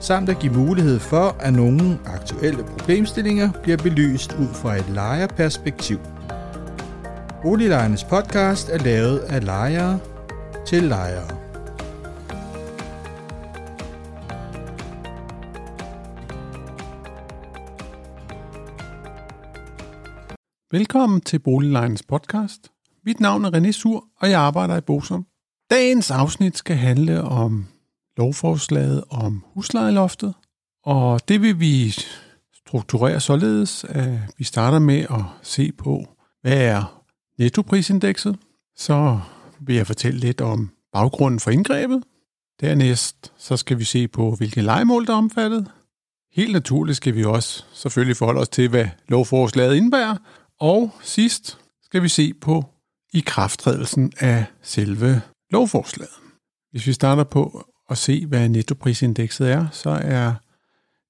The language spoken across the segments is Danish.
samt at give mulighed for, at nogle aktuelle problemstillinger bliver belyst ud fra et lejerperspektiv. Boliglejernes podcast er lavet af lejere til lejere. Velkommen til Boliglejernes podcast. Mit navn er René Sur, og jeg arbejder i Bosom. Dagens afsnit skal handle om lovforslaget om huslejeloftet, og det vil vi strukturere således, at vi starter med at se på, hvad er nettoprisindekset. Så vil jeg fortælle lidt om baggrunden for indgrebet. Dernæst så skal vi se på, hvilke legemål der er omfattet. Helt naturligt skal vi også selvfølgelig forholde os til, hvad lovforslaget indebærer. Og sidst skal vi se på ikrafttrædelsen af selve lovforslaget. Hvis vi starter på at se, hvad nettoprisindekset er, så er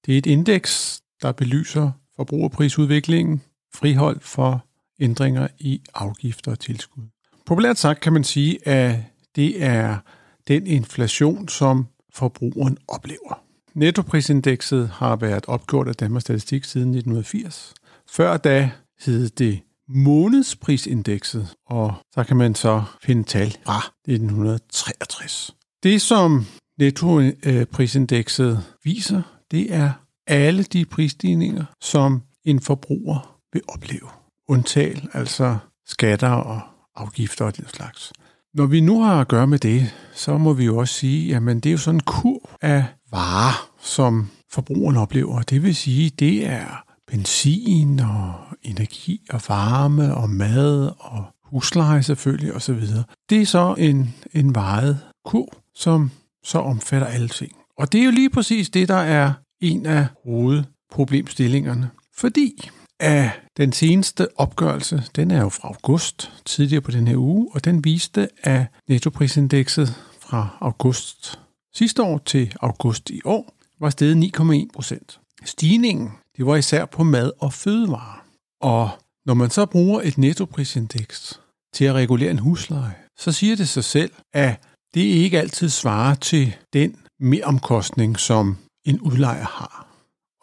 det et indeks, der belyser forbrugerprisudviklingen, friholdt for ændringer i afgifter og tilskud. Populært sagt kan man sige, at det er den inflation, som forbrugeren oplever. Nettoprisindekset har været opgjort af Danmarks Statistik siden 1980. Før da hed det månedsprisindekset, og så kan man så finde tal fra 1963. Det, som nettoprisindekset viser, det er alle de prisstigninger, som en forbruger vil opleve. Undtagel, altså skatter og afgifter og den slags. Når vi nu har at gøre med det, så må vi jo også sige, at det er jo sådan en kur af varer, som forbrugeren oplever. Det vil sige, det er benzin og energi og varme og mad og husleje selvfølgelig osv. Det er så en, en varet kur, som så omfatter alle ting. Og det er jo lige præcis det, der er en af hovedproblemstillingerne. Fordi at den seneste opgørelse, den er jo fra august, tidligere på den her uge, og den viste, at nettoprisindekset fra august sidste år til august i år var steget 9,1 procent. Stigningen, det var især på mad og fødevarer. Og når man så bruger et nettoprisindeks til at regulere en husleje, så siger det sig selv, at det ikke altid svarer til den meromkostning, som en udlejer har.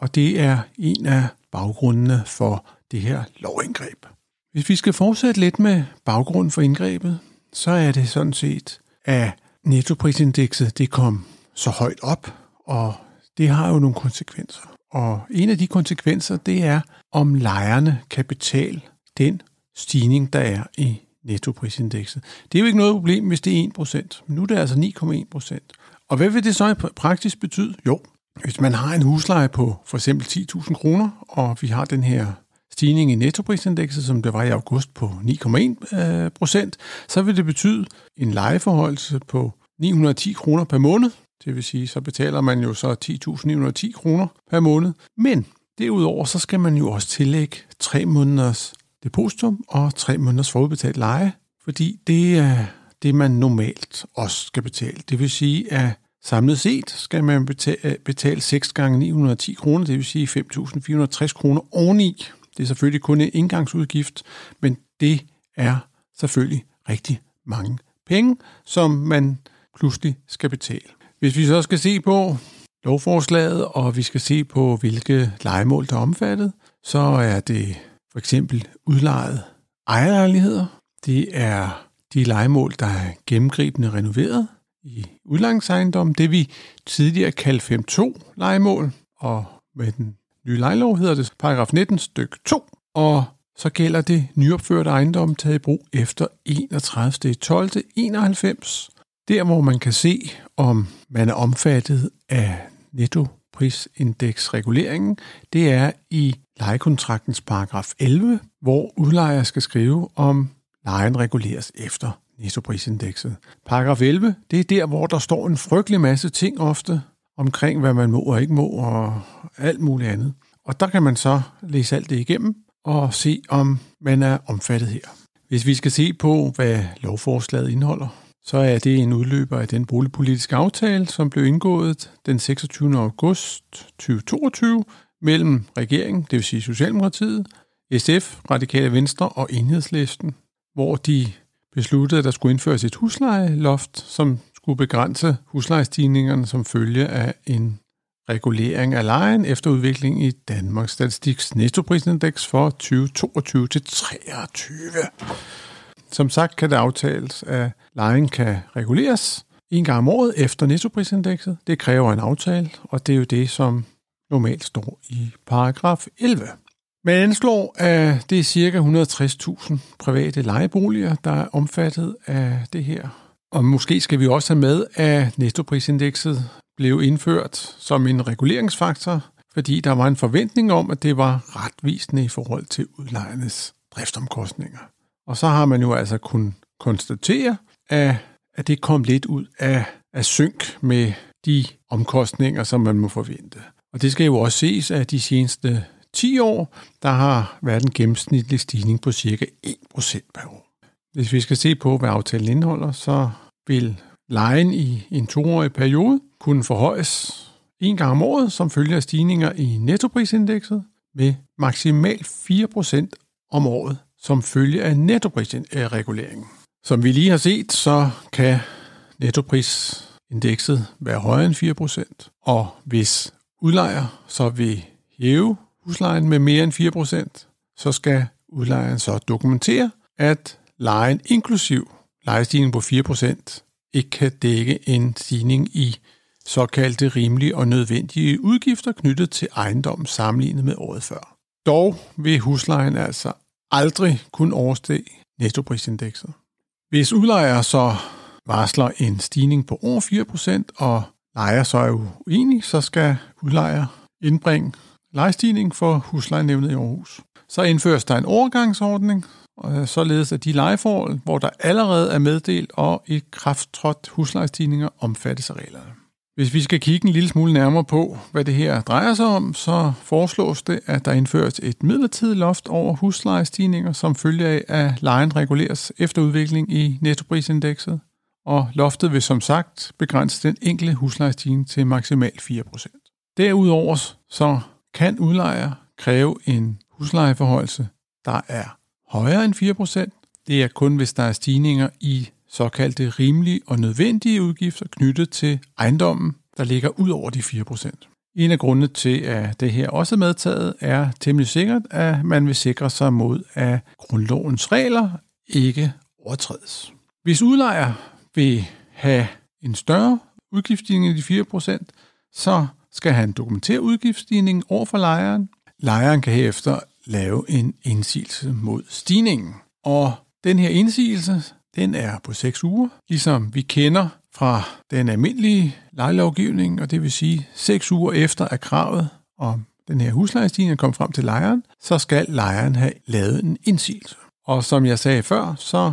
Og det er en af baggrundene for det her lovindgreb. Hvis vi skal fortsætte lidt med baggrunden for indgrebet, så er det sådan set, at nettoprisindekset det kom så højt op, og det har jo nogle konsekvenser. Og en af de konsekvenser, det er, om lejerne kan betale den stigning, der er i nettoprisindekset. Det er jo ikke noget problem, hvis det er 1%, men nu er det altså 9,1%. Og hvad vil det så i praksis betyde? Jo, hvis man har en husleje på for eksempel 10.000 kroner, og vi har den her stigning i nettoprisindekset, som det var i august på 9,1 øh, procent, så vil det betyde en lejeforholdelse på 910 kroner per måned. Det vil sige, så betaler man jo så 10.910 kroner per måned. Men derudover så skal man jo også tillægge tre måneders depositum og tre måneders forudbetalt leje, fordi det er det, man normalt også skal betale. Det vil sige, at samlet set skal man øh, betale, betale 6 gange 910 kroner, det vil sige 5.460 kroner oveni. Det er selvfølgelig kun en indgangsudgift, men det er selvfølgelig rigtig mange penge, som man pludselig skal betale. Hvis vi så skal se på lovforslaget, og vi skal se på, hvilke legemål der er omfattet, så er det for eksempel udlejet ejerlejligheder. Det er de legemål, der er gennemgribende renoveret i udlejningsejendom. Det vi tidligere kaldte 5.2 legemål, og med den nye lejelov hedder det paragraf 19 styk 2. Og så gælder det nyopførte ejendomme taget i brug efter 31.12.91. Der hvor man kan se, om man er omfattet af nettoprisindeksreguleringen, det er i lejekontraktens paragraf 11, hvor udlejer skal skrive, om lejen reguleres efter nettoprisindekset. Paragraf 11, det er der, hvor der står en frygtelig masse ting ofte, omkring, hvad man må og ikke må, og alt muligt andet. Og der kan man så læse alt det igennem og se, om man er omfattet her. Hvis vi skal se på, hvad lovforslaget indeholder, så er det en udløber af den boligpolitiske aftale, som blev indgået den 26. august 2022 mellem regeringen, det vil sige Socialdemokratiet, SF, Radikale Venstre og Enhedslisten, hvor de besluttede, at der skulle indføres et huslejeloft, som skulle begrænse huslejestigningerne som følge af en regulering af lejen efter udviklingen i Danmarks Statistiks nettoprisindeks for 2022 til 23. Som sagt kan det aftales, at lejen kan reguleres en gang om året efter nettoprisindekset. Det kræver en aftale, og det er jo det, som normalt står i paragraf 11. Man anslår, at det er ca. 160.000 private lejeboliger, der er omfattet af det her. Og måske skal vi også have med, at nettoprisindekset blev indført som en reguleringsfaktor, fordi der var en forventning om, at det var retvisende i forhold til udlejernes driftsomkostninger. Og så har man jo altså kun konstatere, at, at det kom lidt ud af, af synk med de omkostninger, som man må forvente. Og det skal jo også ses, at de seneste 10 år, der har været en gennemsnitlig stigning på cirka 1% per år. Hvis vi skal se på, hvad aftalen indeholder, så vil lejen i en toårig periode kunne forhøjes en gang om året som følge af stigninger i nettoprisindekset med maksimalt 4% om året som følge af nettoprisreguleringen. Som vi lige har set, så kan nettoprisindekset være højere end 4%, og hvis udlejer så vil hæve huslejen med mere end 4%, så skal udlejeren så dokumentere, at lejen inklusiv lejestigning på 4% ikke kan dække en stigning i såkaldte rimelige og nødvendige udgifter knyttet til ejendommen sammenlignet med året før. Dog vil huslejen altså aldrig kunne overstige nettoprisindekset. Hvis udlejer så varsler en stigning på over 4%, og lejer så er uenig, så skal udlejer indbringe lejestigning for huslejenævnet i Aarhus. Så indføres der en overgangsordning, og således at de lejeforhold, hvor der allerede er meddelt og i krafttrådt huslejestigninger, omfattes af reglerne. Hvis vi skal kigge en lille smule nærmere på, hvad det her drejer sig om, så foreslås det, at der indføres et midlertidigt loft over huslejestigninger, som følger af, at lejen reguleres efter udvikling i nettoprisindekset. Og loftet vil som sagt begrænse den enkelte huslejestigning til maksimalt 4%. Derudover så kan udlejer kræve en huslejeforholdelse, der er højere end 4%. Det er kun, hvis der er stigninger i såkaldte rimelige og nødvendige udgifter knyttet til ejendommen, der ligger ud over de 4%. En af grundene til, at det her også er medtaget, er temmelig sikkert, at man vil sikre sig mod, at grundlovens regler ikke overtrædes. Hvis udlejer vil have en større udgiftsstigning end de 4%, så skal han dokumentere udgiftsstigningen over for lejeren. Lejeren kan herefter lave en indsigelse mod stigningen. Og den her indsigelse den er på 6 uger, ligesom vi kender fra den almindelige lejelovgivning, og det vil sige 6 uger efter at kravet om den her huslejestigning er kommet frem til lejeren, så skal lejeren have lavet en indsigelse. Og som jeg sagde før, så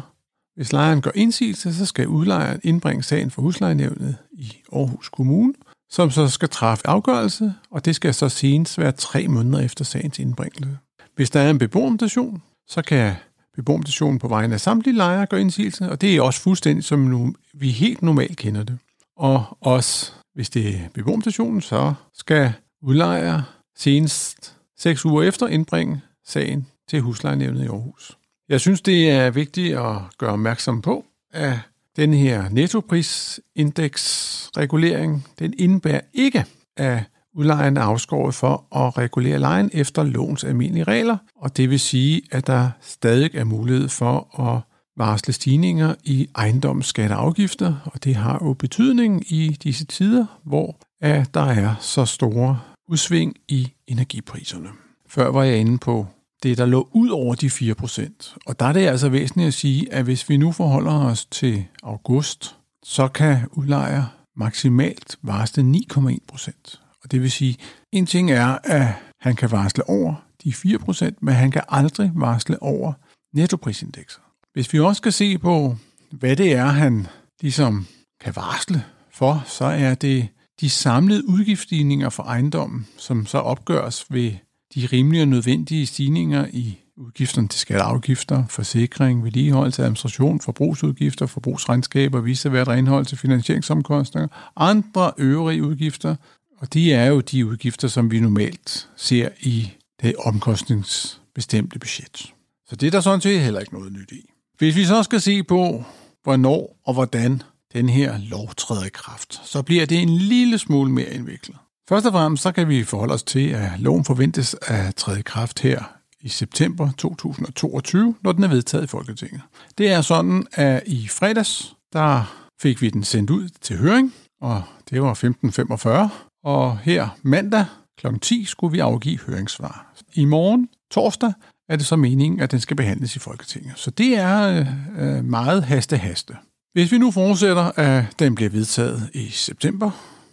hvis lejeren gør indsigelse, så skal udlejeren indbringe sagen for huslejenævnet i Aarhus Kommune, som så skal træffe afgørelse, og det skal så senest være tre måneder efter sagens indbringelse. Hvis der er en beboermutation, så kan beboermutationen på vegne af samtlige lejere gøre indsigelse, og det er også fuldstændig, som nu, vi helt normalt kender det. Og også, hvis det er beboermutationen, så skal udlejer senest seks uger efter indbringe sagen til huslejenævnet i Aarhus. Jeg synes, det er vigtigt at gøre opmærksom på, at den her nettoprisindeksregulering, den indebærer ikke, at udlejeren er afskåret for at regulere lejen efter lovens almindelige regler, og det vil sige, at der stadig er mulighed for at varsle stigninger i ejendomsskatteafgifter, og og det har jo betydning i disse tider, hvor at der er så store udsving i energipriserne. Før var jeg inde på det, der lå ud over de 4%. Og der er det altså væsentligt at sige, at hvis vi nu forholder os til august, så kan udlejer maksimalt varsle 9,1%. Og det vil sige, en ting er, at han kan varsle over de 4%, men han kan aldrig varsle over nettoprisindekset. Hvis vi også skal se på, hvad det er, han ligesom kan varsle for, så er det de samlede udgiftsstigninger for ejendommen, som så opgøres ved de rimelige og nødvendige stigninger i udgifterne til skatteafgifter, forsikring, vedligeholdelse, administration, forbrugsudgifter, forbrugsregnskaber, visevært renhold til finansieringsomkostninger, andre øvrige udgifter, og de er jo de udgifter, som vi normalt ser i det omkostningsbestemte budget. Så det er der sådan set heller ikke noget nyt i. Hvis vi så skal se på, hvornår og hvordan den her lov træder i kraft, så bliver det en lille smule mere indviklet. Først og fremmest så kan vi forholde os til, at loven forventes at træde i kraft her i september 2022, når den er vedtaget i Folketinget. Det er sådan, at i fredags, der fik vi den sendt ud til høring, og det var 15.45, og her mandag kl. 10 skulle vi afgive høringssvar. I morgen, torsdag, er det så meningen, at den skal behandles i Folketinget. Så det er øh, meget haste-haste. Hvis vi nu fortsætter, at den bliver vedtaget i september,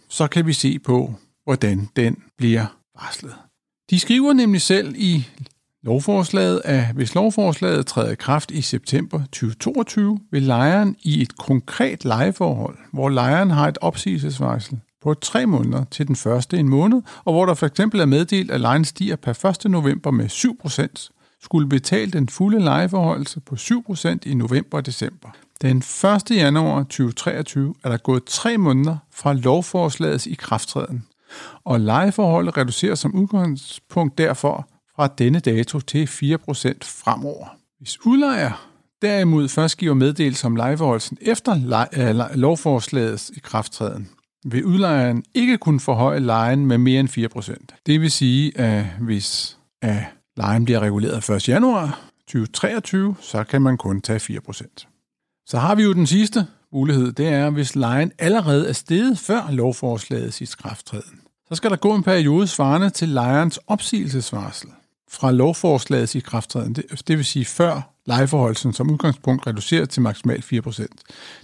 så kan vi se på, hvordan den bliver varslet. De skriver nemlig selv i lovforslaget, at hvis lovforslaget træder i kraft i september 2022, vil lejeren i et konkret lejeforhold, hvor lejeren har et opsigelsesvarsel på tre måneder til den første en måned, og hvor der for eksempel er meddelt, at lejen stiger per 1. november med 7%, skulle betale den fulde lejeforholdelse på 7% i november og december. Den 1. januar 2023 er der gået tre måneder fra lovforslagets ikrafttræden, og lejeforholdet reduceres som udgangspunkt derfor fra denne dato til 4% fremover. Hvis udlejer derimod først giver meddelelse om lejeforholdelsen efter øh, lovforslagets ikrafttræden, vil udlejeren ikke kunne forhøje lejen med mere end 4%. Det vil sige, at hvis at lejen bliver reguleret 1. januar 2023, så kan man kun tage 4%. Så har vi jo den sidste mulighed, det er, hvis lejen allerede er steget før lovforslagets ikrafttræden. Så skal der gå en periode svarende til lejerens opsigelsesvarsel fra lovforslagets ikrafttræden, det, det vil sige før lejeforholdelsen som udgangspunkt reduceres til maksimalt 4%.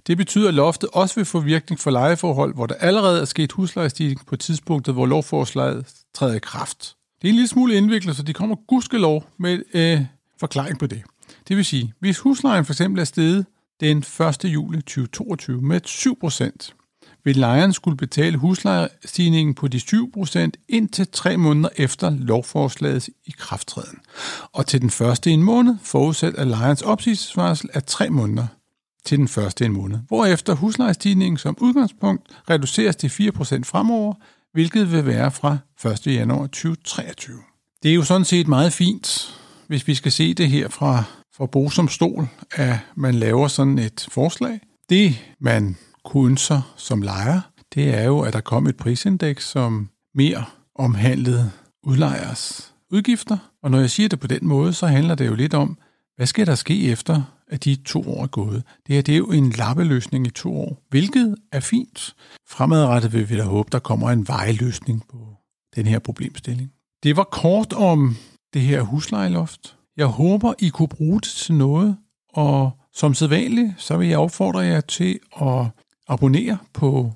Det betyder, at loftet også vil få virkning for lejeforhold, hvor der allerede er sket huslejestigning på tidspunktet, hvor lovforslaget træder i kraft. Det er en lille smule indviklet, så de kommer gudskelov med øh, forklaring på det. Det vil sige, hvis huslejen for eksempel er steget den 1. juli 2022 med 7%, vil lejeren skulle betale huslejestigningen på de 7% indtil tre måneder efter lovforslagets ikrafttræden. Og til den første en måned forudsat at lejerens opsigelsesvarsel er tre måneder til den første en måned, hvorefter huslejestigningen som udgangspunkt reduceres til 4% fremover, hvilket vil være fra 1. januar 2023. Det er jo sådan set meget fint, hvis vi skal se det her fra, fra Bo som stol, at man laver sådan et forslag. Det, man kunser som lejer, det er jo, at der kom et prisindeks, som mere omhandlede udlejers udgifter. Og når jeg siger det på den måde, så handler det jo lidt om, hvad skal der ske efter, at de to år er gået? Det her det er jo en lappeløsning i to år, hvilket er fint. Fremadrettet vil vi da håbe, der kommer en vejløsning på den her problemstilling. Det var kort om det her huslejeloft. Jeg håber, I kunne bruge det til noget, og som sædvanligt, så vil jeg opfordre jer til at abonnere på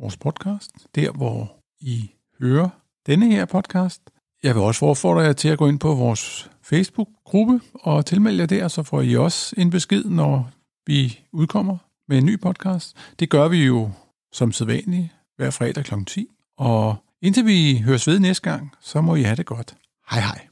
vores podcast, der hvor I hører denne her podcast. Jeg vil også opfordre jer til at gå ind på vores Facebook-gruppe og tilmelde jer der, så får I også en besked, når vi udkommer med en ny podcast. Det gør vi jo som sædvanligt hver fredag kl. 10. Og indtil vi høres ved næste gang, så må I have det godt. Hej hej.